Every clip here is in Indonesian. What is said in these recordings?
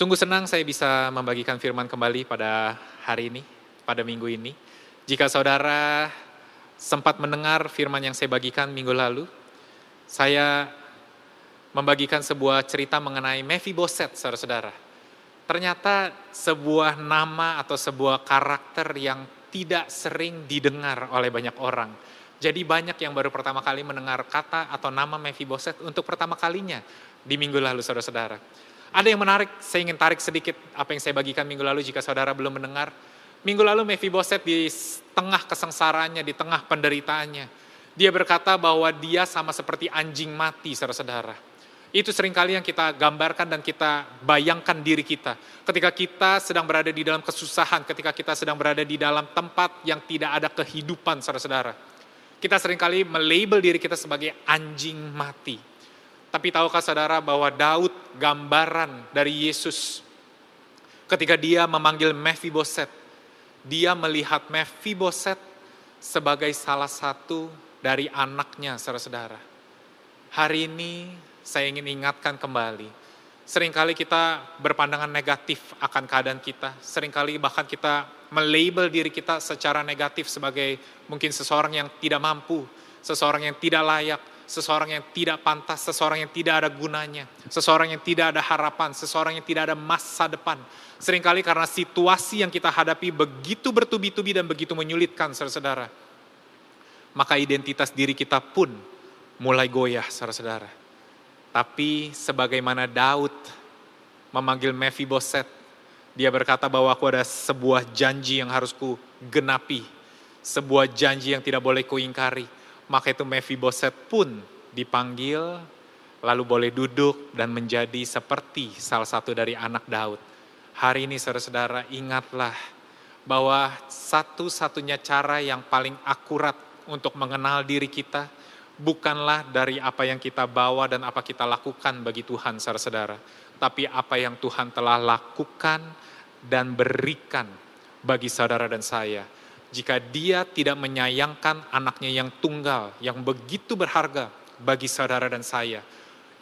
Sungguh senang saya bisa membagikan firman kembali pada hari ini, pada minggu ini. Jika saudara sempat mendengar firman yang saya bagikan minggu lalu, saya membagikan sebuah cerita mengenai Mephiboset, saudara-saudara. Ternyata sebuah nama atau sebuah karakter yang tidak sering didengar oleh banyak orang. Jadi banyak yang baru pertama kali mendengar kata atau nama Mephiboset untuk pertama kalinya di minggu lalu, saudara-saudara. Ada yang menarik, saya ingin tarik sedikit apa yang saya bagikan minggu lalu jika saudara belum mendengar. Minggu lalu Mephiboset di tengah kesengsaraannya, di tengah penderitaannya. Dia berkata bahwa dia sama seperti anjing mati, saudara-saudara. Itu sering kali yang kita gambarkan dan kita bayangkan diri kita. Ketika kita sedang berada di dalam kesusahan, ketika kita sedang berada di dalam tempat yang tidak ada kehidupan, saudara-saudara. Kita sering kali melabel diri kita sebagai anjing mati. Tapi tahukah saudara bahwa Daud gambaran dari Yesus ketika dia memanggil Mephiboset, dia melihat Mephiboset sebagai salah satu dari anaknya saudara-saudara. Hari ini saya ingin ingatkan kembali, sering kali kita berpandangan negatif akan keadaan kita, sering kali bahkan kita melabel diri kita secara negatif sebagai mungkin seseorang yang tidak mampu, seseorang yang tidak layak, seseorang yang tidak pantas, seseorang yang tidak ada gunanya, seseorang yang tidak ada harapan, seseorang yang tidak ada masa depan. Seringkali karena situasi yang kita hadapi begitu bertubi-tubi dan begitu menyulitkan, saudara-saudara. Maka identitas diri kita pun mulai goyah, saudara-saudara. Tapi sebagaimana Daud memanggil Mephiboset, dia berkata bahwa aku ada sebuah janji yang harus ku genapi, sebuah janji yang tidak boleh kuingkari maka itu Mephiboset pun dipanggil, lalu boleh duduk dan menjadi seperti salah satu dari anak Daud. Hari ini saudara-saudara ingatlah bahwa satu-satunya cara yang paling akurat untuk mengenal diri kita bukanlah dari apa yang kita bawa dan apa kita lakukan bagi Tuhan saudara-saudara. Tapi apa yang Tuhan telah lakukan dan berikan bagi saudara dan saya jika dia tidak menyayangkan anaknya yang tunggal, yang begitu berharga bagi saudara dan saya,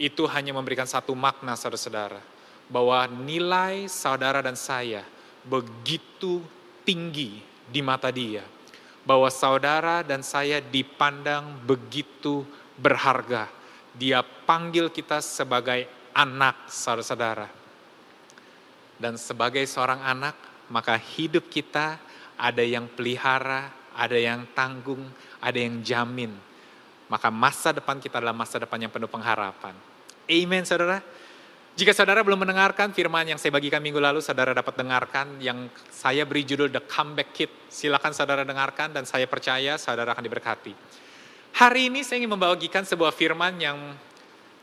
itu hanya memberikan satu makna saudara-saudara, bahwa nilai saudara dan saya begitu tinggi di mata dia, bahwa saudara dan saya dipandang begitu berharga. Dia panggil kita sebagai anak saudara-saudara. Dan sebagai seorang anak, maka hidup kita ada yang pelihara, ada yang tanggung, ada yang jamin. Maka masa depan kita adalah masa depan yang penuh pengharapan. Amen saudara. Jika saudara belum mendengarkan firman yang saya bagikan minggu lalu, saudara dapat dengarkan yang saya beri judul The Comeback Kit. Silakan saudara dengarkan dan saya percaya saudara akan diberkati. Hari ini saya ingin membagikan sebuah firman yang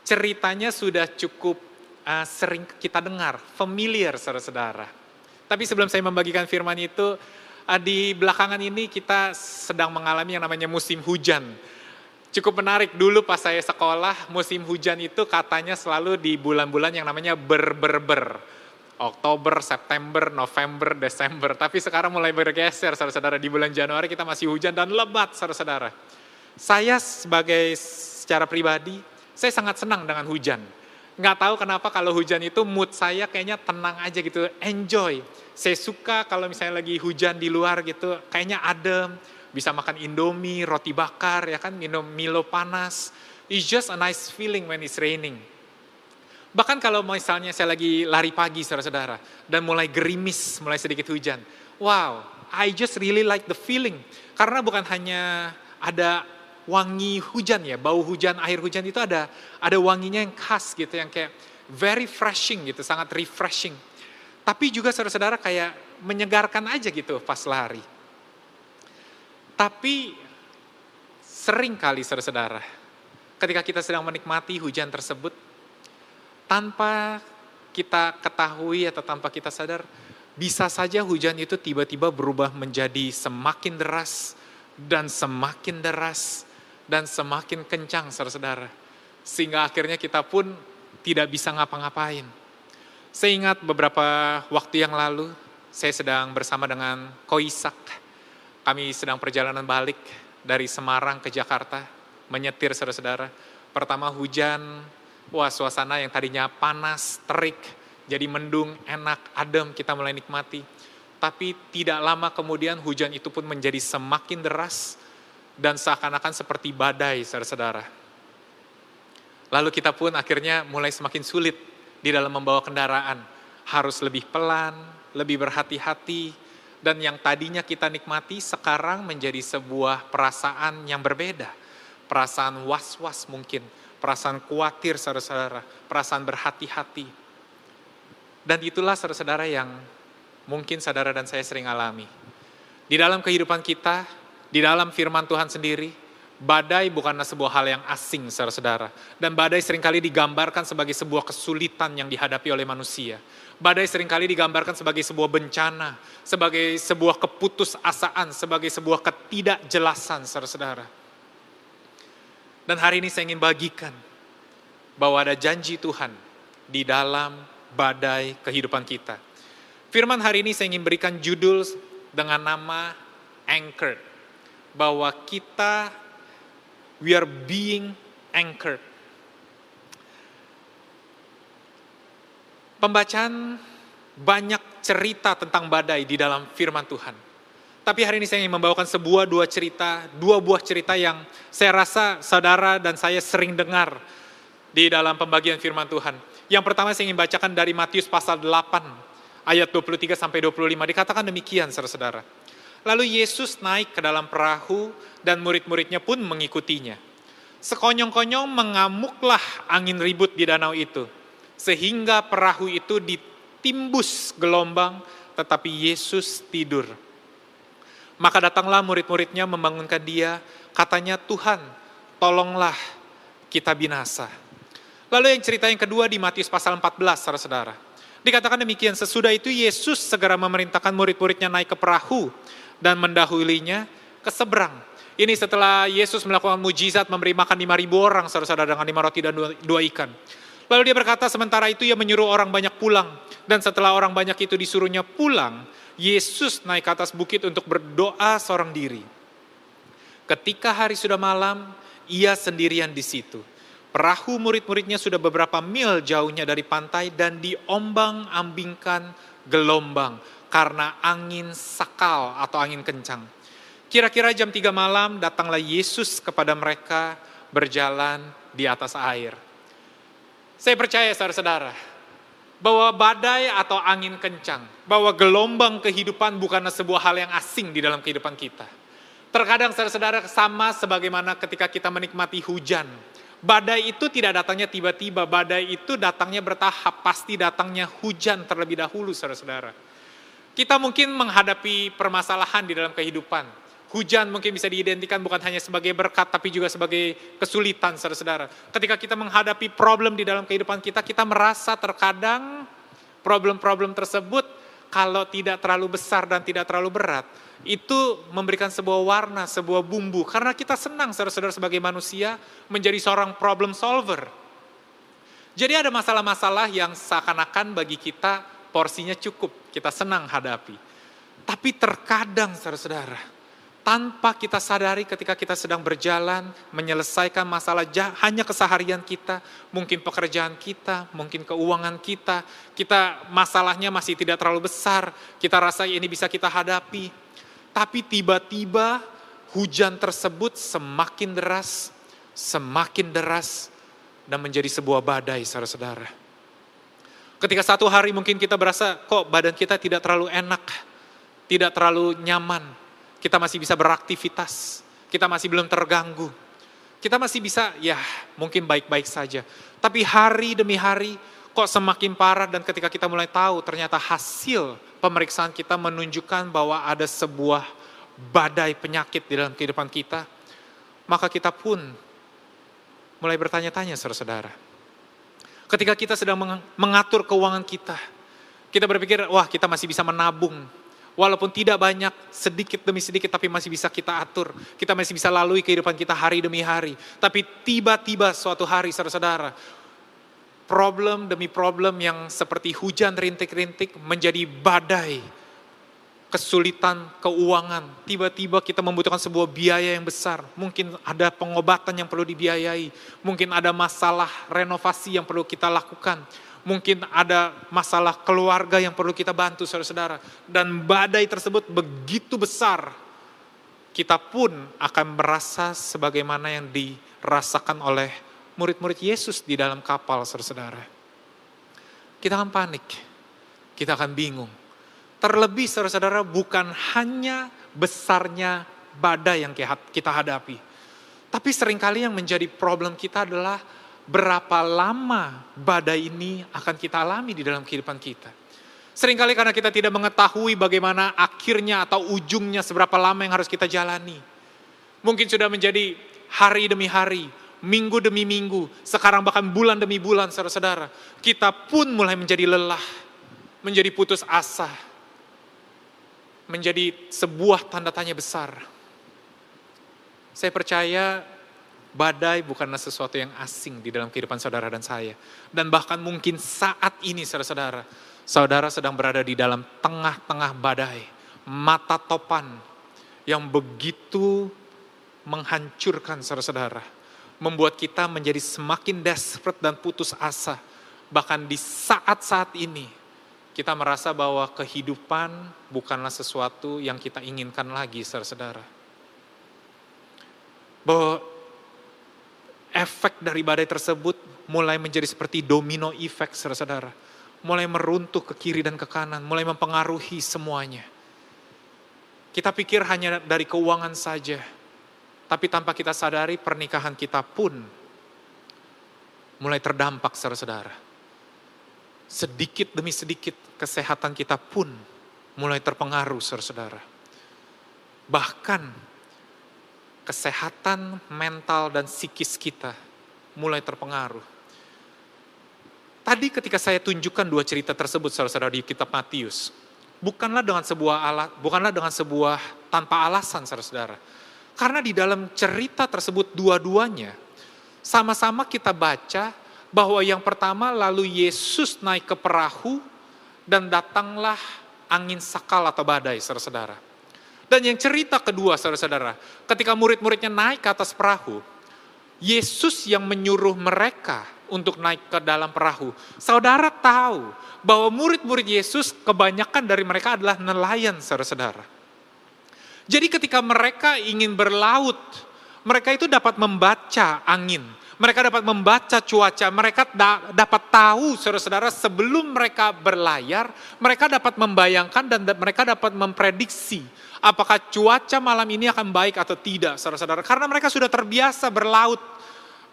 ceritanya sudah cukup uh, sering kita dengar, familiar saudara-saudara. Tapi sebelum saya membagikan firman itu, di belakangan ini kita sedang mengalami yang namanya musim hujan. Cukup menarik dulu pas saya sekolah, musim hujan itu katanya selalu di bulan-bulan yang namanya ber-ber-ber. Oktober, September, November, Desember. Tapi sekarang mulai bergeser, saudara-saudara. Di bulan Januari kita masih hujan dan lebat, saudara-saudara. Saya sebagai secara pribadi, saya sangat senang dengan hujan. Nggak tahu kenapa kalau hujan itu mood saya kayaknya tenang aja gitu, enjoy saya suka kalau misalnya lagi hujan di luar gitu, kayaknya adem, bisa makan indomie, roti bakar, ya kan, minum Milo panas. It's just a nice feeling when it's raining. Bahkan kalau misalnya saya lagi lari pagi saudara-saudara, dan mulai gerimis, mulai sedikit hujan. Wow, I just really like the feeling. Karena bukan hanya ada wangi hujan ya, bau hujan, air hujan itu ada ada wanginya yang khas gitu, yang kayak very refreshing gitu, sangat refreshing. Tapi juga saudara-saudara kayak menyegarkan aja gitu pas lari. Tapi sering kali saudara-saudara, ketika kita sedang menikmati hujan tersebut, tanpa kita ketahui atau tanpa kita sadar, bisa saja hujan itu tiba-tiba berubah menjadi semakin deras dan semakin deras dan semakin kencang saudara-saudara. Sehingga akhirnya kita pun tidak bisa ngapa-ngapain. Saya ingat beberapa waktu yang lalu, saya sedang bersama dengan Koisak. Kami sedang perjalanan balik dari Semarang ke Jakarta, menyetir saudara-saudara. Pertama hujan, wah suasana yang tadinya panas, terik, jadi mendung, enak, adem, kita mulai nikmati. Tapi tidak lama kemudian hujan itu pun menjadi semakin deras dan seakan-akan seperti badai, saudara-saudara. Lalu kita pun akhirnya mulai semakin sulit di dalam membawa kendaraan. Harus lebih pelan, lebih berhati-hati, dan yang tadinya kita nikmati sekarang menjadi sebuah perasaan yang berbeda. Perasaan was-was mungkin, perasaan khawatir saudara-saudara, perasaan berhati-hati. Dan itulah saudara-saudara yang mungkin saudara dan saya sering alami. Di dalam kehidupan kita, di dalam firman Tuhan sendiri, badai bukanlah sebuah hal yang asing saudara-saudara. Dan badai sering kali digambarkan sebagai sebuah kesulitan yang dihadapi oleh manusia. Badai sering kali digambarkan sebagai sebuah bencana, sebagai sebuah keputusasaan, sebagai sebuah ketidakjelasan saudara-saudara. Dan hari ini saya ingin bagikan bahwa ada janji Tuhan di dalam badai kehidupan kita. Firman hari ini saya ingin berikan judul dengan nama Anchored. Bahwa kita, we are being anchored. Pembacaan banyak cerita tentang badai di dalam firman Tuhan. Tapi hari ini saya ingin membawakan sebuah dua cerita, dua buah cerita yang saya rasa saudara dan saya sering dengar di dalam pembagian firman Tuhan. Yang pertama saya ingin bacakan dari Matius pasal 8 ayat 23 sampai 25 dikatakan demikian saudara-saudara. Lalu Yesus naik ke dalam perahu dan murid-muridnya pun mengikutinya. Sekonyong-konyong mengamuklah angin ribut di danau itu sehingga perahu itu ditimbus gelombang tetapi Yesus tidur. Maka datanglah murid-muridnya membangunkan dia, katanya Tuhan tolonglah kita binasa. Lalu yang cerita yang kedua di Matius pasal 14 saudara-saudara. Dikatakan demikian, sesudah itu Yesus segera memerintahkan murid-muridnya naik ke perahu dan mendahulinya ke seberang. Ini setelah Yesus melakukan mujizat memberi makan 5.000 orang saudara-saudara dengan lima roti dan dua, ikan. Lalu dia berkata sementara itu ia menyuruh orang banyak pulang. Dan setelah orang banyak itu disuruhnya pulang, Yesus naik ke atas bukit untuk berdoa seorang diri. Ketika hari sudah malam, ia sendirian di situ. Perahu murid-muridnya sudah beberapa mil jauhnya dari pantai dan diombang-ambingkan gelombang karena angin sakal atau angin kencang. Kira-kira jam 3 malam datanglah Yesus kepada mereka berjalan di atas air. Saya percaya saudara-saudara, bahwa badai atau angin kencang, bahwa gelombang kehidupan bukanlah sebuah hal yang asing di dalam kehidupan kita. Terkadang saudara-saudara sama sebagaimana ketika kita menikmati hujan. Badai itu tidak datangnya tiba-tiba, badai itu datangnya bertahap, pasti datangnya hujan terlebih dahulu saudara-saudara. Kita mungkin menghadapi permasalahan di dalam kehidupan, Hujan mungkin bisa diidentikan bukan hanya sebagai berkat, tapi juga sebagai kesulitan, saudara-saudara. Ketika kita menghadapi problem di dalam kehidupan kita, kita merasa terkadang problem-problem tersebut kalau tidak terlalu besar dan tidak terlalu berat, itu memberikan sebuah warna, sebuah bumbu. Karena kita senang, saudara-saudara, sebagai manusia menjadi seorang problem solver. Jadi ada masalah-masalah yang seakan-akan bagi kita porsinya cukup, kita senang hadapi. Tapi terkadang, saudara-saudara, tanpa kita sadari ketika kita sedang berjalan menyelesaikan masalah hanya keseharian kita, mungkin pekerjaan kita, mungkin keuangan kita, kita masalahnya masih tidak terlalu besar, kita rasa ini bisa kita hadapi. Tapi tiba-tiba hujan tersebut semakin deras, semakin deras dan menjadi sebuah badai saudara-saudara. Ketika satu hari mungkin kita berasa kok badan kita tidak terlalu enak, tidak terlalu nyaman, kita masih bisa beraktivitas, kita masih belum terganggu. Kita masih bisa, ya mungkin baik-baik saja. Tapi hari demi hari kok semakin parah dan ketika kita mulai tahu ternyata hasil pemeriksaan kita menunjukkan bahwa ada sebuah badai penyakit di dalam kehidupan kita, maka kita pun mulai bertanya-tanya saudara-saudara. Ketika kita sedang mengatur keuangan kita, kita berpikir, wah kita masih bisa menabung. Walaupun tidak banyak, sedikit demi sedikit, tapi masih bisa kita atur. Kita masih bisa lalui kehidupan kita hari demi hari. Tapi tiba-tiba suatu hari, saudara-saudara, problem demi problem yang seperti hujan rintik-rintik menjadi badai kesulitan keuangan, tiba-tiba kita membutuhkan sebuah biaya yang besar, mungkin ada pengobatan yang perlu dibiayai, mungkin ada masalah renovasi yang perlu kita lakukan, mungkin ada masalah keluarga yang perlu kita bantu saudara-saudara, dan badai tersebut begitu besar, kita pun akan merasa sebagaimana yang dirasakan oleh murid-murid Yesus di dalam kapal saudara-saudara. Kita akan panik, kita akan bingung, Terlebih saudara-saudara bukan hanya besarnya badai yang kita hadapi. Tapi sering kali yang menjadi problem kita adalah berapa lama badai ini akan kita alami di dalam kehidupan kita. Seringkali karena kita tidak mengetahui bagaimana akhirnya atau ujungnya seberapa lama yang harus kita jalani. Mungkin sudah menjadi hari demi hari, minggu demi minggu, sekarang bahkan bulan demi bulan saudara-saudara. Kita pun mulai menjadi lelah, menjadi putus asa, menjadi sebuah tanda tanya besar. Saya percaya badai bukanlah sesuatu yang asing di dalam kehidupan saudara dan saya. Dan bahkan mungkin saat ini saudara-saudara, saudara sedang berada di dalam tengah-tengah badai, mata topan yang begitu menghancurkan saudara-saudara. Membuat kita menjadi semakin desperate dan putus asa. Bahkan di saat-saat ini, kita merasa bahwa kehidupan bukanlah sesuatu yang kita inginkan lagi, saudara-saudara. Bahwa efek dari badai tersebut mulai menjadi seperti domino effect, saudara-saudara. Mulai meruntuh ke kiri dan ke kanan, mulai mempengaruhi semuanya. Kita pikir hanya dari keuangan saja, tapi tanpa kita sadari pernikahan kita pun mulai terdampak, saudara-saudara sedikit demi sedikit kesehatan kita pun mulai terpengaruh saudara-saudara. Bahkan kesehatan mental dan psikis kita mulai terpengaruh. Tadi ketika saya tunjukkan dua cerita tersebut saudara-saudara di kitab Matius, bukanlah dengan sebuah alat, bukanlah dengan sebuah tanpa alasan saudara-saudara. Karena di dalam cerita tersebut dua-duanya sama-sama kita baca bahwa yang pertama lalu Yesus naik ke perahu dan datanglah angin sakal atau badai, saudara-saudara. Dan yang cerita kedua, saudara-saudara, ketika murid-muridnya naik ke atas perahu, Yesus yang menyuruh mereka untuk naik ke dalam perahu. Saudara tahu bahwa murid-murid Yesus kebanyakan dari mereka adalah nelayan, saudara-saudara. Jadi ketika mereka ingin berlaut, mereka itu dapat membaca angin, mereka dapat membaca cuaca, mereka da dapat tahu saudara-saudara sebelum mereka berlayar, mereka dapat membayangkan dan mereka dapat memprediksi apakah cuaca malam ini akan baik atau tidak saudara-saudara. Karena mereka sudah terbiasa berlaut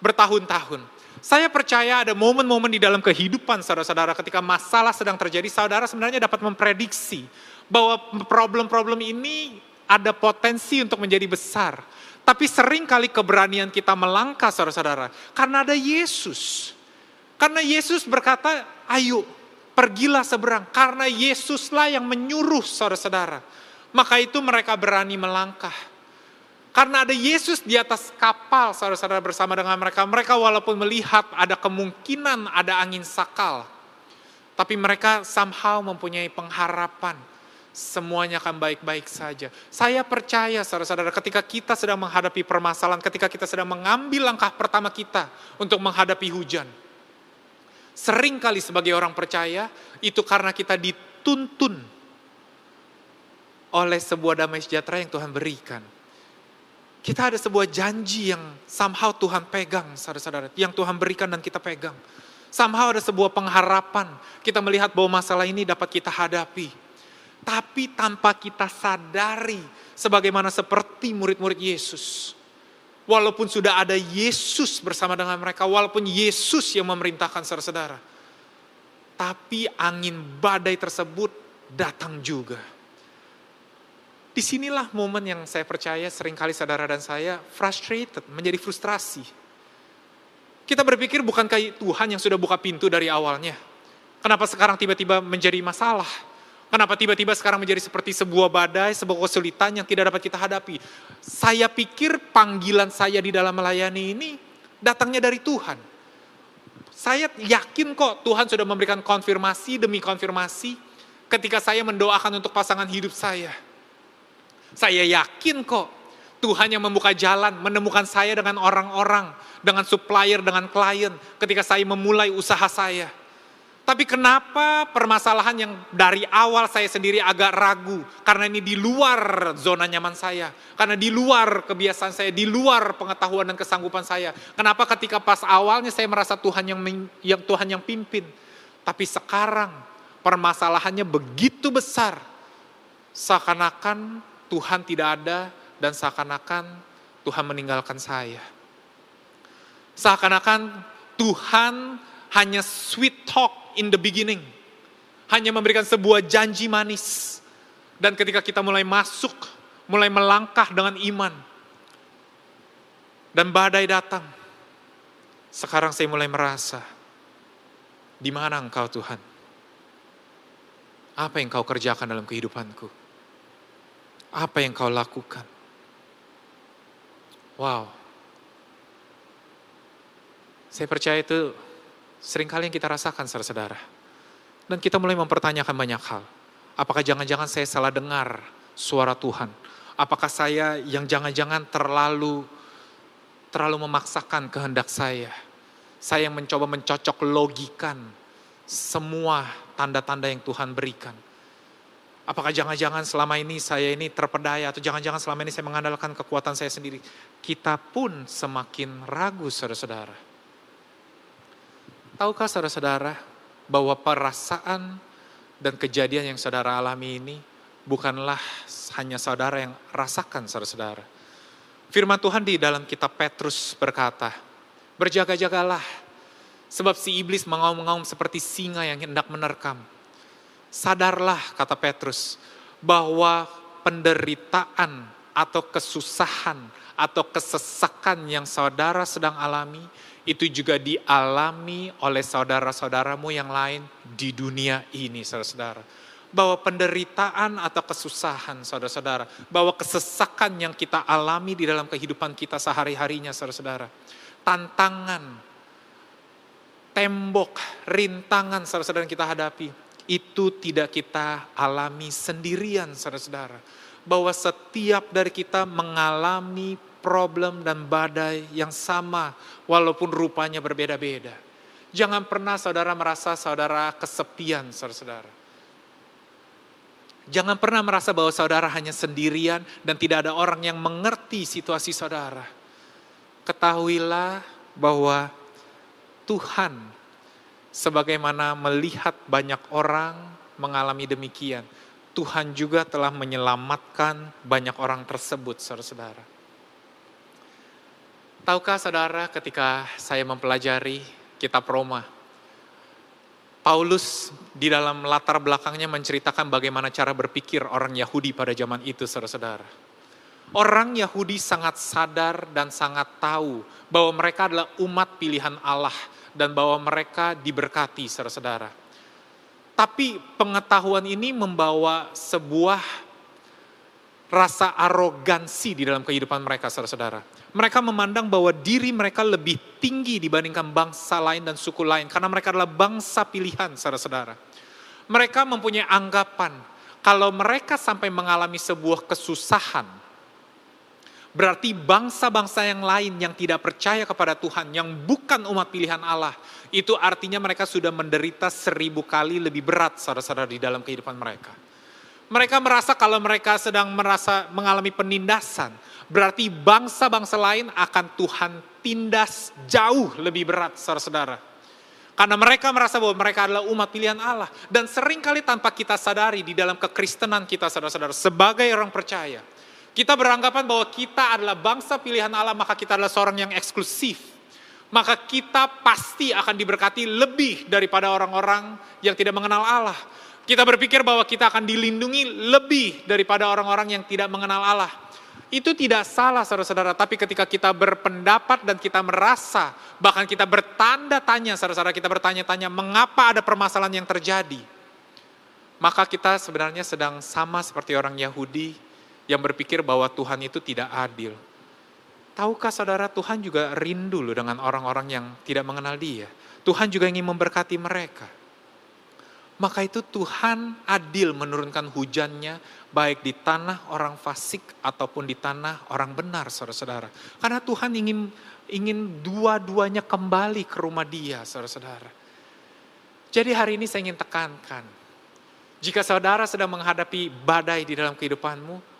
bertahun-tahun. Saya percaya ada momen-momen di dalam kehidupan saudara-saudara ketika masalah sedang terjadi, saudara sebenarnya dapat memprediksi bahwa problem-problem ini ada potensi untuk menjadi besar. Tapi sering kali keberanian kita melangkah saudara-saudara. Karena ada Yesus. Karena Yesus berkata, ayo pergilah seberang. Karena Yesuslah yang menyuruh saudara-saudara. Maka itu mereka berani melangkah. Karena ada Yesus di atas kapal saudara-saudara bersama dengan mereka. Mereka walaupun melihat ada kemungkinan ada angin sakal. Tapi mereka somehow mempunyai pengharapan semuanya akan baik-baik saja. Saya percaya saudara-saudara ketika kita sedang menghadapi permasalahan, ketika kita sedang mengambil langkah pertama kita untuk menghadapi hujan. Sering kali sebagai orang percaya, itu karena kita dituntun oleh sebuah damai sejahtera yang Tuhan berikan. Kita ada sebuah janji yang somehow Tuhan pegang, saudara-saudara, yang Tuhan berikan dan kita pegang. Somehow ada sebuah pengharapan, kita melihat bahwa masalah ini dapat kita hadapi tapi tanpa kita sadari sebagaimana seperti murid-murid Yesus. Walaupun sudah ada Yesus bersama dengan mereka, walaupun Yesus yang memerintahkan saudara-saudara. Tapi angin badai tersebut datang juga. Di sinilah momen yang saya percaya sering kali saudara dan saya frustrated, menjadi frustrasi. Kita berpikir bukankah Tuhan yang sudah buka pintu dari awalnya? Kenapa sekarang tiba-tiba menjadi masalah? Kenapa tiba-tiba sekarang menjadi seperti sebuah badai, sebuah kesulitan yang tidak dapat kita hadapi? Saya pikir panggilan saya di dalam melayani ini datangnya dari Tuhan. Saya yakin kok Tuhan sudah memberikan konfirmasi demi konfirmasi ketika saya mendoakan untuk pasangan hidup saya. Saya yakin kok Tuhan yang membuka jalan, menemukan saya dengan orang-orang, dengan supplier, dengan klien, ketika saya memulai usaha saya. Tapi kenapa permasalahan yang dari awal saya sendiri agak ragu, karena ini di luar zona nyaman saya, karena di luar kebiasaan saya, di luar pengetahuan dan kesanggupan saya. Kenapa ketika pas awalnya saya merasa Tuhan yang yang Tuhan yang pimpin, tapi sekarang permasalahannya begitu besar, seakan-akan Tuhan tidak ada dan seakan-akan Tuhan meninggalkan saya. Seakan-akan Tuhan hanya sweet talk in the beginning. Hanya memberikan sebuah janji manis. Dan ketika kita mulai masuk, mulai melangkah dengan iman. Dan badai datang. Sekarang saya mulai merasa, di mana engkau Tuhan? Apa yang kau kerjakan dalam kehidupanku? Apa yang kau lakukan? Wow. Saya percaya itu sering kali yang kita rasakan saudara-saudara. Dan kita mulai mempertanyakan banyak hal. Apakah jangan-jangan saya salah dengar suara Tuhan? Apakah saya yang jangan-jangan terlalu terlalu memaksakan kehendak saya? Saya yang mencoba mencocok logikan semua tanda-tanda yang Tuhan berikan. Apakah jangan-jangan selama ini saya ini terpedaya atau jangan-jangan selama ini saya mengandalkan kekuatan saya sendiri. Kita pun semakin ragu saudara-saudara. Tahukah saudara-saudara bahwa perasaan dan kejadian yang saudara alami ini bukanlah hanya saudara yang rasakan saudara-saudara. Firman Tuhan di dalam kitab Petrus berkata, berjaga-jagalah sebab si iblis mengaum-ngaum seperti singa yang hendak menerkam sadarlah kata Petrus bahwa penderitaan atau kesusahan atau kesesakan yang saudara sedang alami itu juga dialami oleh saudara-saudaramu yang lain di dunia ini saudara-saudara. Bahwa penderitaan atau kesusahan saudara-saudara, bahwa kesesakan yang kita alami di dalam kehidupan kita sehari-harinya saudara-saudara. Tantangan, tembok, rintangan saudara-saudara yang kita hadapi itu tidak kita alami sendirian saudara-saudara. Bahwa setiap dari kita mengalami problem dan badai yang sama walaupun rupanya berbeda-beda. Jangan pernah saudara merasa saudara kesepian saudara-saudara. Jangan pernah merasa bahwa saudara hanya sendirian dan tidak ada orang yang mengerti situasi saudara. Ketahuilah bahwa Tuhan sebagaimana melihat banyak orang mengalami demikian, Tuhan juga telah menyelamatkan banyak orang tersebut, saudara-saudara. Tahukah saudara ketika saya mempelajari kitab Roma, Paulus di dalam latar belakangnya menceritakan bagaimana cara berpikir orang Yahudi pada zaman itu, saudara-saudara. Orang Yahudi sangat sadar dan sangat tahu bahwa mereka adalah umat pilihan Allah dan bahwa mereka diberkati saudara-saudara. Tapi pengetahuan ini membawa sebuah rasa arogansi di dalam kehidupan mereka saudara-saudara. Mereka memandang bahwa diri mereka lebih tinggi dibandingkan bangsa lain dan suku lain karena mereka adalah bangsa pilihan saudara-saudara. Mereka mempunyai anggapan kalau mereka sampai mengalami sebuah kesusahan, Berarti bangsa-bangsa yang lain yang tidak percaya kepada Tuhan, yang bukan umat pilihan Allah, itu artinya mereka sudah menderita seribu kali lebih berat saudara-saudara di dalam kehidupan mereka. Mereka merasa kalau mereka sedang merasa mengalami penindasan, berarti bangsa-bangsa lain akan Tuhan tindas jauh lebih berat saudara-saudara. Karena mereka merasa bahwa mereka adalah umat pilihan Allah. Dan sering kali tanpa kita sadari di dalam kekristenan kita saudara-saudara, sebagai orang percaya, kita beranggapan bahwa kita adalah bangsa pilihan Allah, maka kita adalah seorang yang eksklusif. Maka kita pasti akan diberkati lebih daripada orang-orang yang tidak mengenal Allah. Kita berpikir bahwa kita akan dilindungi lebih daripada orang-orang yang tidak mengenal Allah. Itu tidak salah saudara-saudara, tapi ketika kita berpendapat dan kita merasa, bahkan kita bertanda tanya saudara-saudara, kita bertanya-tanya mengapa ada permasalahan yang terjadi. Maka kita sebenarnya sedang sama seperti orang Yahudi yang berpikir bahwa Tuhan itu tidak adil. Tahukah saudara Tuhan juga rindu loh dengan orang-orang yang tidak mengenal dia. Tuhan juga ingin memberkati mereka. Maka itu Tuhan adil menurunkan hujannya baik di tanah orang fasik ataupun di tanah orang benar saudara-saudara. Karena Tuhan ingin ingin dua-duanya kembali ke rumah dia saudara-saudara. Jadi hari ini saya ingin tekankan. Jika saudara sedang menghadapi badai di dalam kehidupanmu,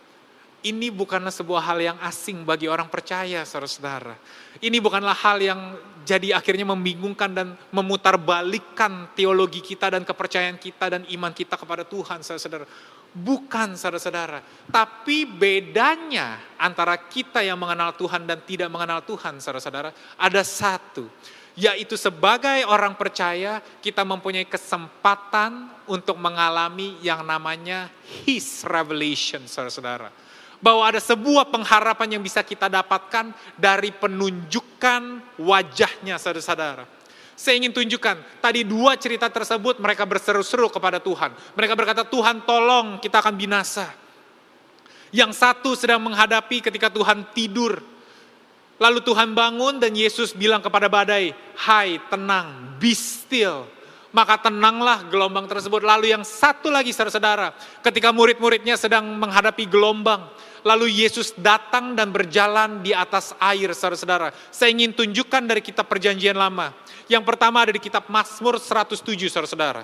ini bukanlah sebuah hal yang asing bagi orang percaya, saudara-saudara. Ini bukanlah hal yang jadi akhirnya membingungkan dan memutarbalikkan teologi kita dan kepercayaan kita dan iman kita kepada Tuhan, saudara-saudara. Bukan, saudara-saudara. Tapi bedanya antara kita yang mengenal Tuhan dan tidak mengenal Tuhan, saudara-saudara, ada satu. Yaitu sebagai orang percaya, kita mempunyai kesempatan untuk mengalami yang namanya His Revelation, saudara-saudara bahwa ada sebuah pengharapan yang bisa kita dapatkan dari penunjukan wajahnya saudara-saudara. Saya ingin tunjukkan, tadi dua cerita tersebut mereka berseru-seru kepada Tuhan. Mereka berkata, Tuhan tolong kita akan binasa. Yang satu sedang menghadapi ketika Tuhan tidur. Lalu Tuhan bangun dan Yesus bilang kepada badai, Hai tenang, be still. Maka tenanglah gelombang tersebut. Lalu yang satu lagi saudara-saudara, ketika murid-muridnya sedang menghadapi gelombang, lalu Yesus datang dan berjalan di atas air, saudara-saudara. Saya ingin tunjukkan dari kitab perjanjian lama. Yang pertama ada di kitab Mazmur 107, saudara-saudara.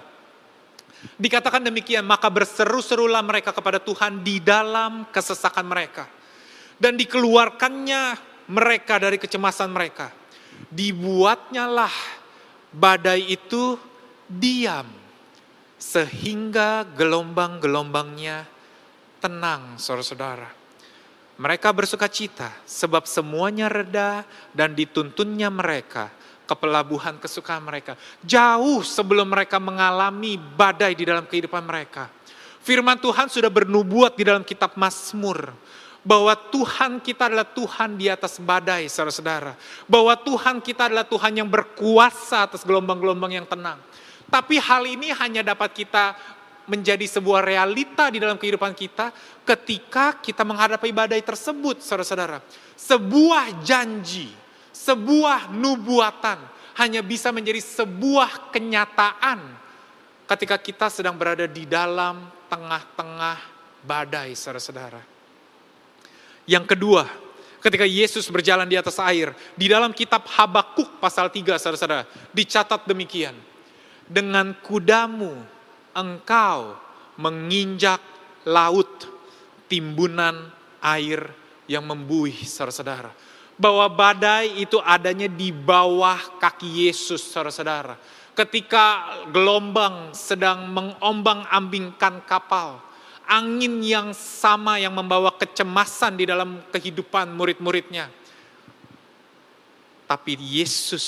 Dikatakan demikian, maka berseru-serulah mereka kepada Tuhan di dalam kesesakan mereka. Dan dikeluarkannya mereka dari kecemasan mereka. Dibuatnya lah badai itu diam. Sehingga gelombang-gelombangnya tenang, saudara-saudara. Mereka bersuka cita sebab semuanya reda dan dituntunnya mereka ke pelabuhan kesukaan mereka. Jauh sebelum mereka mengalami badai di dalam kehidupan mereka. Firman Tuhan sudah bernubuat di dalam kitab Mazmur bahwa Tuhan kita adalah Tuhan di atas badai, saudara-saudara. Bahwa Tuhan kita adalah Tuhan yang berkuasa atas gelombang-gelombang yang tenang. Tapi hal ini hanya dapat kita menjadi sebuah realita di dalam kehidupan kita ketika kita menghadapi badai tersebut, saudara-saudara. Sebuah janji, sebuah nubuatan hanya bisa menjadi sebuah kenyataan ketika kita sedang berada di dalam tengah-tengah badai, saudara-saudara. Yang kedua, ketika Yesus berjalan di atas air, di dalam kitab Habakuk pasal 3, saudara-saudara, dicatat demikian. Dengan kudamu engkau menginjak laut timbunan air yang membuih saudara-saudara. Bahwa badai itu adanya di bawah kaki Yesus saudara-saudara. Ketika gelombang sedang mengombang-ambingkan kapal. Angin yang sama yang membawa kecemasan di dalam kehidupan murid-muridnya. Tapi Yesus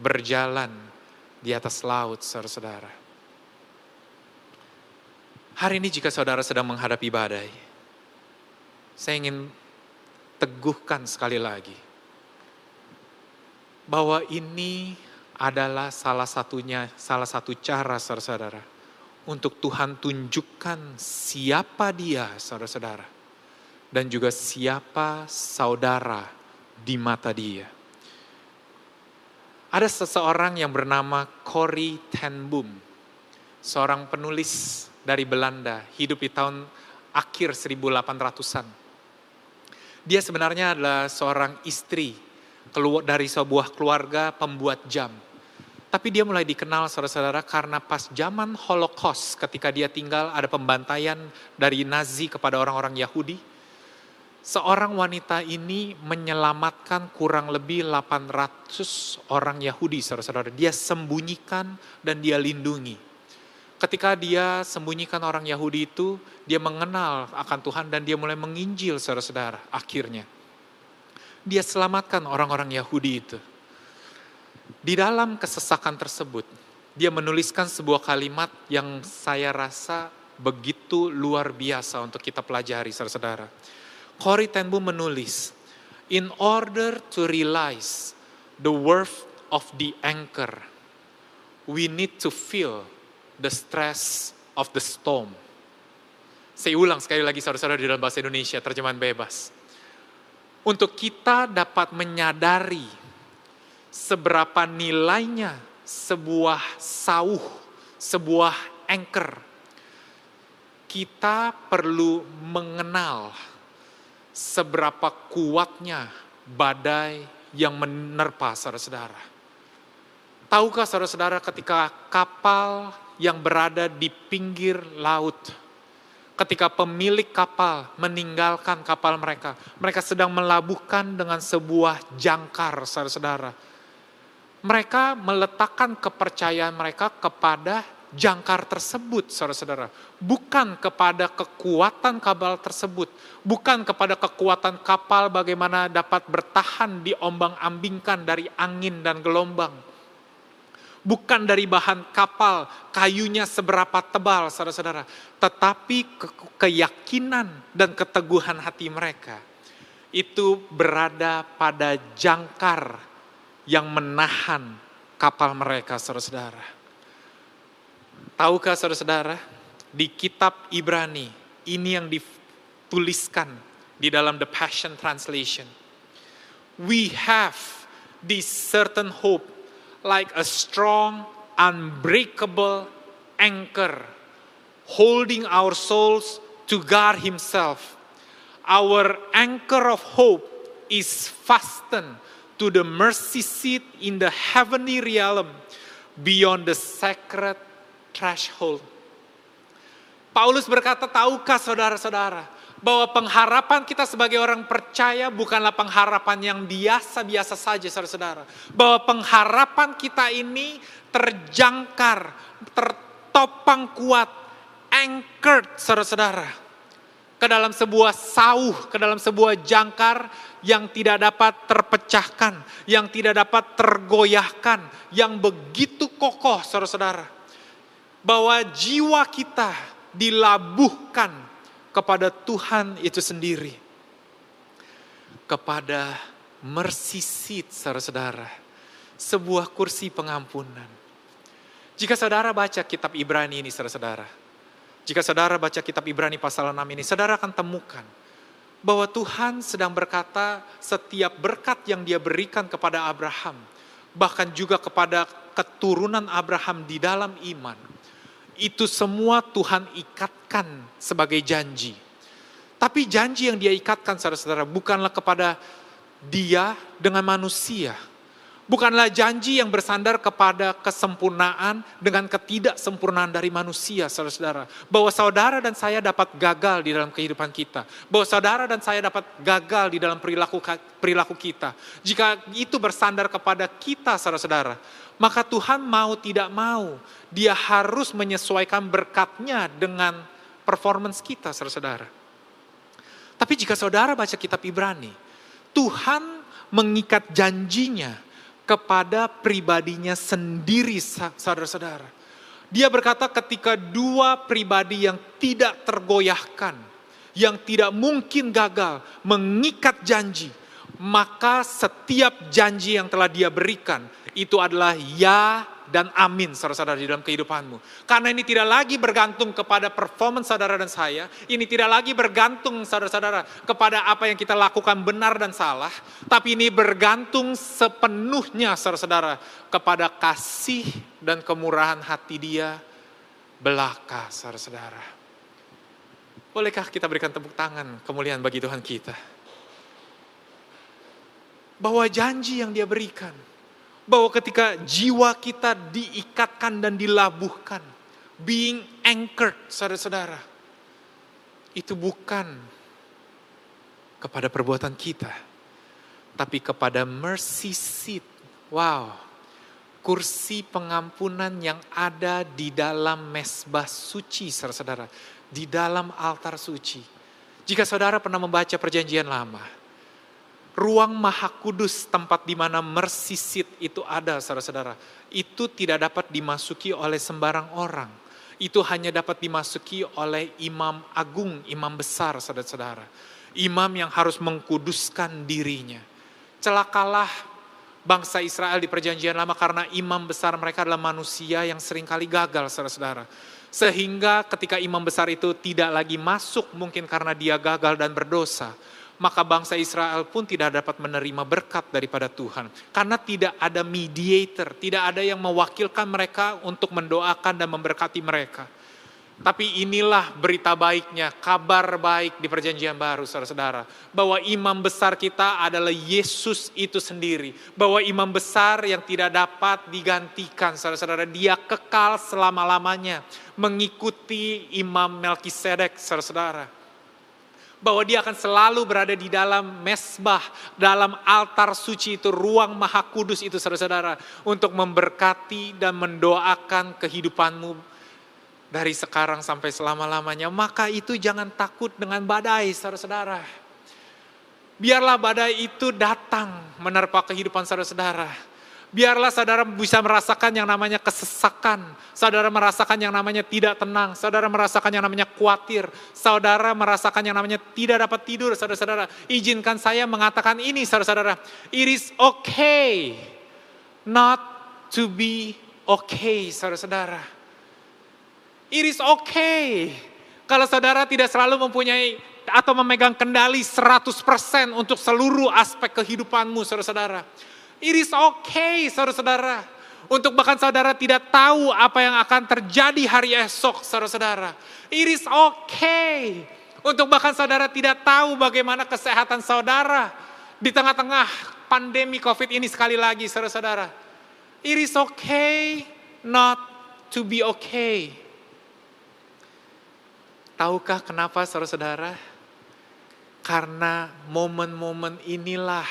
berjalan di atas laut saudara-saudara Hari ini jika saudara sedang menghadapi badai, saya ingin teguhkan sekali lagi bahwa ini adalah salah satunya, salah satu cara saudara-saudara untuk Tuhan tunjukkan siapa dia saudara-saudara dan juga siapa saudara di mata dia. Ada seseorang yang bernama Corrie ten Boom, seorang penulis dari Belanda, hidup di tahun akhir 1800-an. Dia sebenarnya adalah seorang istri keluar dari sebuah keluarga pembuat jam. Tapi dia mulai dikenal saudara-saudara karena pas zaman Holocaust ketika dia tinggal ada pembantaian dari Nazi kepada orang-orang Yahudi. Seorang wanita ini menyelamatkan kurang lebih 800 orang Yahudi saudara-saudara. Dia sembunyikan dan dia lindungi ketika dia sembunyikan orang Yahudi itu, dia mengenal akan Tuhan dan dia mulai menginjil saudara-saudara akhirnya. Dia selamatkan orang-orang Yahudi itu. Di dalam kesesakan tersebut, dia menuliskan sebuah kalimat yang saya rasa begitu luar biasa untuk kita pelajari saudara-saudara. Corrie ten menulis, in order to realize the worth of the anchor, we need to feel the stress of the storm. Saya ulang sekali lagi saudara-saudara di dalam bahasa Indonesia, terjemahan bebas. Untuk kita dapat menyadari seberapa nilainya sebuah sauh, sebuah anchor, kita perlu mengenal seberapa kuatnya badai yang menerpa saudara-saudara. Tahukah saudara-saudara ketika kapal yang berada di pinggir laut, ketika pemilik kapal meninggalkan kapal mereka, mereka sedang melabuhkan dengan sebuah jangkar saudara-saudara. Mereka meletakkan kepercayaan mereka kepada jangkar tersebut, saudara-saudara. Bukan kepada kekuatan kapal tersebut, bukan kepada kekuatan kapal bagaimana dapat bertahan diombang-ambingkan dari angin dan gelombang. Bukan dari bahan kapal, kayunya seberapa tebal, saudara-saudara. Tetapi ke keyakinan dan keteguhan hati mereka itu berada pada jangkar yang menahan kapal mereka, saudara-saudara. Tahukah saudara-saudara, di kitab Ibrani, ini yang dituliskan di dalam The Passion Translation. We have this certain hope like a strong, unbreakable anchor holding our souls to God Himself. Our anchor of hope is fastened to the mercy seat in the heavenly realm beyond the sacred threshold. Paulus berkata, tahukah saudara-saudara, bahwa pengharapan kita sebagai orang percaya bukanlah pengharapan yang biasa-biasa saja saudara-saudara. Bahwa pengharapan kita ini terjangkar, tertopang kuat, anchored saudara-saudara. Ke dalam sebuah sauh, ke dalam sebuah jangkar yang tidak dapat terpecahkan, yang tidak dapat tergoyahkan, yang begitu kokoh saudara-saudara. Bahwa jiwa kita dilabuhkan kepada Tuhan itu sendiri. Kepada mercy seat, saudara-saudara. Sebuah kursi pengampunan. Jika saudara baca kitab Ibrani ini, saudara-saudara. Jika saudara baca kitab Ibrani pasal 6 ini, saudara akan temukan bahwa Tuhan sedang berkata setiap berkat yang dia berikan kepada Abraham, bahkan juga kepada keturunan Abraham di dalam iman, itu semua Tuhan ikatkan sebagai janji. Tapi janji yang dia ikatkan saudara-saudara bukanlah kepada dia dengan manusia. Bukanlah janji yang bersandar kepada kesempurnaan dengan ketidaksempurnaan dari manusia, saudara-saudara. Bahwa saudara dan saya dapat gagal di dalam kehidupan kita. Bahwa saudara dan saya dapat gagal di dalam perilaku perilaku kita. Jika itu bersandar kepada kita, saudara-saudara, maka Tuhan mau tidak mau, dia harus menyesuaikan berkatnya dengan performance kita, saudara-saudara. Tapi jika saudara baca kitab Ibrani, Tuhan mengikat janjinya kepada pribadinya sendiri saudara-saudara. Dia berkata ketika dua pribadi yang tidak tergoyahkan, yang tidak mungkin gagal, mengikat janji, maka setiap janji yang telah dia berikan itu adalah ya dan amin saudara-saudara di dalam kehidupanmu. Karena ini tidak lagi bergantung kepada performance saudara dan saya, ini tidak lagi bergantung saudara-saudara kepada apa yang kita lakukan benar dan salah, tapi ini bergantung sepenuhnya saudara-saudara kepada kasih dan kemurahan hati dia belaka saudara-saudara. Bolehkah kita berikan tepuk tangan kemuliaan bagi Tuhan kita? Bahwa janji yang dia berikan, bahwa ketika jiwa kita diikatkan dan dilabuhkan, being anchored, saudara-saudara, itu bukan kepada perbuatan kita, tapi kepada mercy seat. Wow, kursi pengampunan yang ada di dalam mesbah suci, saudara-saudara, di dalam altar suci. Jika saudara pernah membaca perjanjian lama, ruang maha kudus tempat di mana mercy itu ada saudara-saudara. Itu tidak dapat dimasuki oleh sembarang orang. Itu hanya dapat dimasuki oleh imam agung, imam besar saudara-saudara. Imam yang harus mengkuduskan dirinya. Celakalah bangsa Israel di perjanjian lama karena imam besar mereka adalah manusia yang sering kali gagal saudara-saudara. Sehingga ketika imam besar itu tidak lagi masuk mungkin karena dia gagal dan berdosa, maka bangsa Israel pun tidak dapat menerima berkat daripada Tuhan. Karena tidak ada mediator, tidak ada yang mewakilkan mereka untuk mendoakan dan memberkati mereka. Tapi inilah berita baiknya, kabar baik di perjanjian baru saudara-saudara. Bahwa imam besar kita adalah Yesus itu sendiri. Bahwa imam besar yang tidak dapat digantikan saudara-saudara. Dia kekal selama-lamanya mengikuti imam Melkisedek saudara-saudara. Bahwa dia akan selalu berada di dalam mesbah, dalam altar suci itu, ruang maha kudus itu saudara-saudara. Untuk memberkati dan mendoakan kehidupanmu dari sekarang sampai selama-lamanya, maka itu jangan takut dengan badai, saudara-saudara. Biarlah badai itu datang menerpa kehidupan saudara-saudara. Biarlah saudara bisa merasakan yang namanya kesesakan. Saudara merasakan yang namanya tidak tenang. Saudara merasakan yang namanya khawatir. Saudara merasakan yang namanya tidak dapat tidur, saudara-saudara. Izinkan saya mengatakan ini, saudara-saudara. It is okay not to be okay, saudara-saudara. It is okay. Kalau saudara tidak selalu mempunyai atau memegang kendali 100% untuk seluruh aspek kehidupanmu saudara-saudara. It is okay saudara-saudara. Untuk bahkan saudara tidak tahu apa yang akan terjadi hari esok saudara-saudara. It is okay. Untuk bahkan saudara tidak tahu bagaimana kesehatan saudara di tengah-tengah pandemi COVID ini sekali lagi saudara-saudara. It is okay not to be okay. Tahukah kenapa saudara-saudara? Karena momen-momen inilah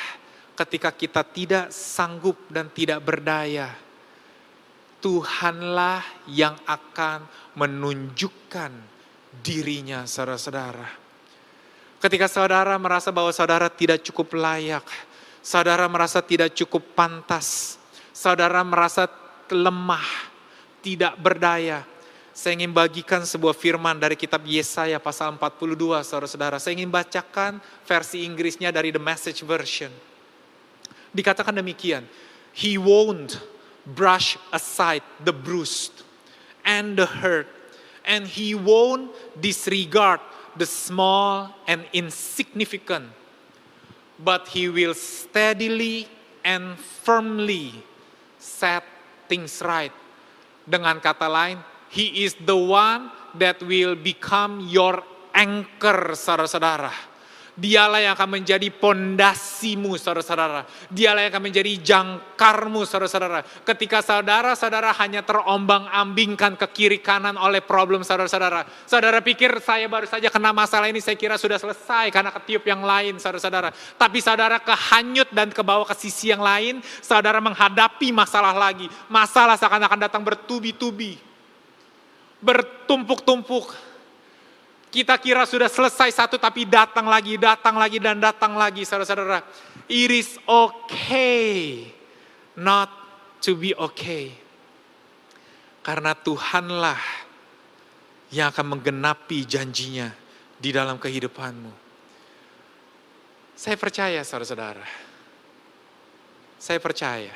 ketika kita tidak sanggup dan tidak berdaya. Tuhanlah yang akan menunjukkan dirinya saudara-saudara. Ketika saudara merasa bahwa saudara tidak cukup layak, saudara merasa tidak cukup pantas, saudara merasa lemah, tidak berdaya, saya ingin bagikan sebuah firman dari kitab Yesaya pasal 42, saudara-saudara. Saya ingin bacakan versi Inggrisnya dari The Message Version. Dikatakan demikian, He won't brush aside the bruised and the hurt, and He won't disregard the small and insignificant, but He will steadily and firmly set things right. Dengan kata lain, He is the one that will become your anchor, saudara-saudara. Dialah yang akan menjadi pondasimu, saudara-saudara. Dialah yang akan menjadi jangkarmu, saudara-saudara. Ketika saudara-saudara hanya terombang-ambingkan ke kiri kanan oleh problem saudara-saudara. Saudara pikir saya baru saja kena masalah ini, saya kira sudah selesai karena ketiup yang lain, saudara-saudara. Tapi saudara kehanyut dan kebawa ke sisi yang lain, saudara menghadapi masalah lagi. Masalah seakan-akan datang bertubi-tubi bertumpuk-tumpuk. Kita kira sudah selesai satu tapi datang lagi, datang lagi dan datang lagi saudara-saudara. It is okay not to be okay. Karena Tuhanlah yang akan menggenapi janjinya di dalam kehidupanmu. Saya percaya saudara-saudara. Saya percaya.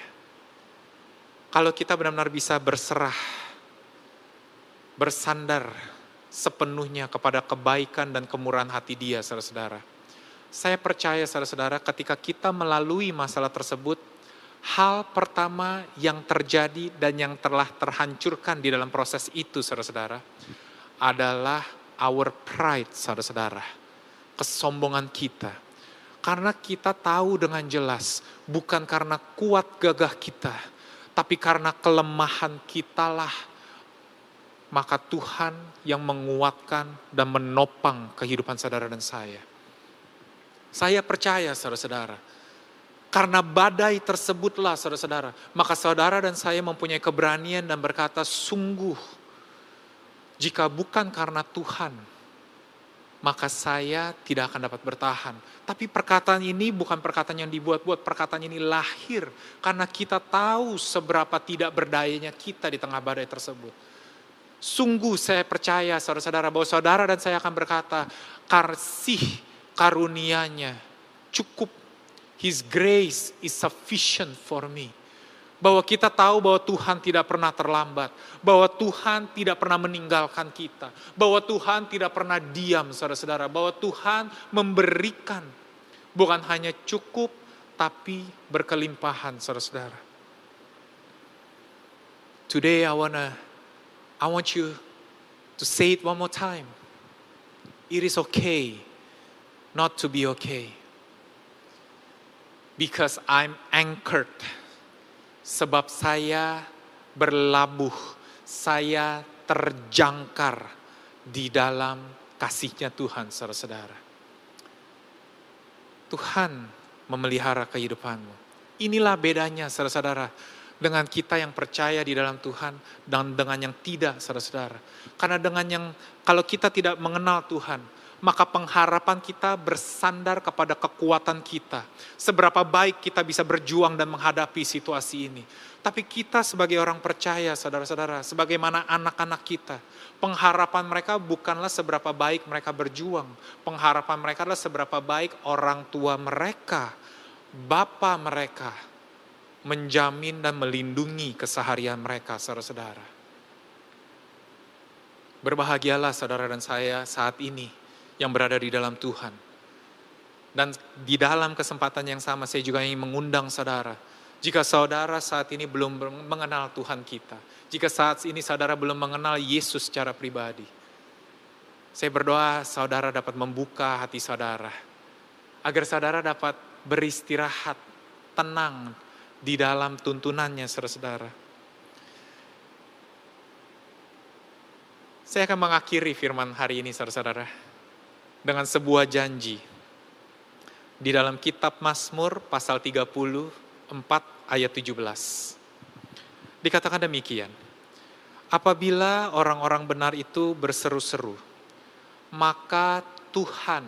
Kalau kita benar-benar bisa berserah bersandar sepenuhnya kepada kebaikan dan kemurahan hati dia, saudara-saudara. Saya percaya, saudara-saudara, ketika kita melalui masalah tersebut, hal pertama yang terjadi dan yang telah terhancurkan di dalam proses itu, saudara-saudara, adalah our pride, saudara-saudara. Kesombongan kita. Karena kita tahu dengan jelas, bukan karena kuat gagah kita, tapi karena kelemahan kitalah maka Tuhan yang menguatkan dan menopang kehidupan saudara dan saya. Saya percaya saudara-saudara, karena badai tersebutlah saudara-saudara, maka saudara dan saya mempunyai keberanian dan berkata sungguh, jika bukan karena Tuhan, maka saya tidak akan dapat bertahan. Tapi perkataan ini bukan perkataan yang dibuat-buat, perkataan ini lahir karena kita tahu seberapa tidak berdayanya kita di tengah badai tersebut. Sungguh saya percaya saudara-saudara bahwa saudara dan saya akan berkata, kasih karunia-Nya cukup. His grace is sufficient for me. Bahwa kita tahu bahwa Tuhan tidak pernah terlambat. Bahwa Tuhan tidak pernah meninggalkan kita. Bahwa Tuhan tidak pernah diam saudara-saudara. Bahwa Tuhan memberikan bukan hanya cukup tapi berkelimpahan saudara-saudara. Today I wanna I want you to say it one more time. It is okay not to be okay. Because I'm anchored sebab saya berlabuh, saya terjangkar di dalam kasihnya Tuhan, saudara-saudara. Tuhan memelihara kehidupanmu. Inilah bedanya, saudara-saudara, dengan kita yang percaya di dalam Tuhan dan dengan yang tidak, saudara-saudara. Karena dengan yang, kalau kita tidak mengenal Tuhan, maka pengharapan kita bersandar kepada kekuatan kita. Seberapa baik kita bisa berjuang dan menghadapi situasi ini. Tapi kita sebagai orang percaya, saudara-saudara, sebagaimana anak-anak kita, pengharapan mereka bukanlah seberapa baik mereka berjuang. Pengharapan mereka adalah seberapa baik orang tua mereka, bapa mereka, menjamin dan melindungi keseharian mereka, saudara-saudara. Berbahagialah saudara dan saya saat ini yang berada di dalam Tuhan. Dan di dalam kesempatan yang sama saya juga ingin mengundang saudara. Jika saudara saat ini belum mengenal Tuhan kita. Jika saat ini saudara belum mengenal Yesus secara pribadi. Saya berdoa saudara dapat membuka hati saudara. Agar saudara dapat beristirahat, tenang di dalam tuntunannya saudara-saudara. Saya akan mengakhiri firman hari ini saudara-saudara dengan sebuah janji. Di dalam kitab Mazmur pasal 34 ayat 17. Dikatakan demikian. Apabila orang-orang benar itu berseru-seru, maka Tuhan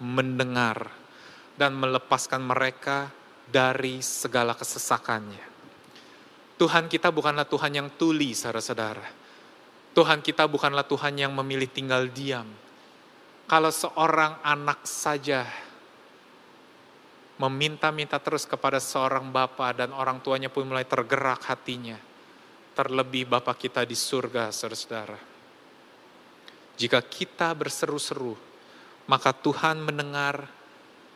mendengar dan melepaskan mereka dari segala kesesakannya. Tuhan kita bukanlah Tuhan yang tuli, saudara-saudara. Tuhan kita bukanlah Tuhan yang memilih tinggal diam, kalau seorang anak saja meminta-minta terus kepada seorang bapak dan orang tuanya pun mulai tergerak hatinya. Terlebih bapak kita di surga, saudara-saudara. Jika kita berseru-seru, maka Tuhan mendengar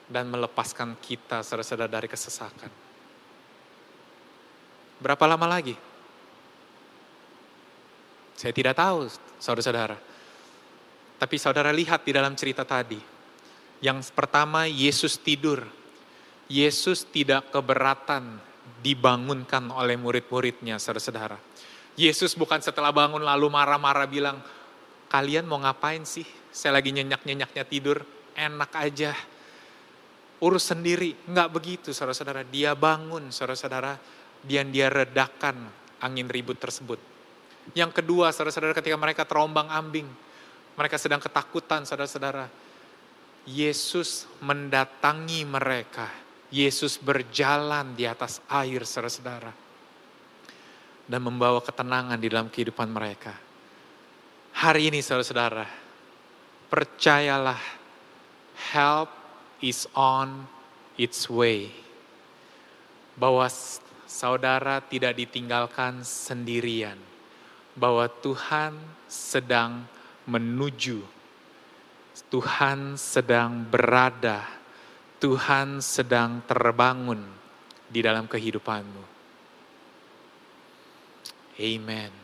dan melepaskan kita, saudara-saudara, dari kesesakan. Berapa lama lagi? Saya tidak tahu, saudara-saudara. Tapi saudara lihat di dalam cerita tadi. Yang pertama Yesus tidur. Yesus tidak keberatan dibangunkan oleh murid-muridnya, saudara-saudara. Yesus bukan setelah bangun lalu marah-marah bilang, kalian mau ngapain sih? Saya lagi nyenyak-nyenyaknya tidur, enak aja. Urus sendiri, enggak begitu saudara-saudara. Dia bangun saudara-saudara, dan dia redakan angin ribut tersebut. Yang kedua saudara-saudara ketika mereka terombang ambing, mereka sedang ketakutan, saudara-saudara. Yesus mendatangi mereka. Yesus berjalan di atas air, saudara-saudara. Dan membawa ketenangan di dalam kehidupan mereka. Hari ini, saudara-saudara, percayalah, help is on its way. Bahwa saudara tidak ditinggalkan sendirian. Bahwa Tuhan sedang menuju. Tuhan sedang berada, Tuhan sedang terbangun di dalam kehidupanmu. Amen.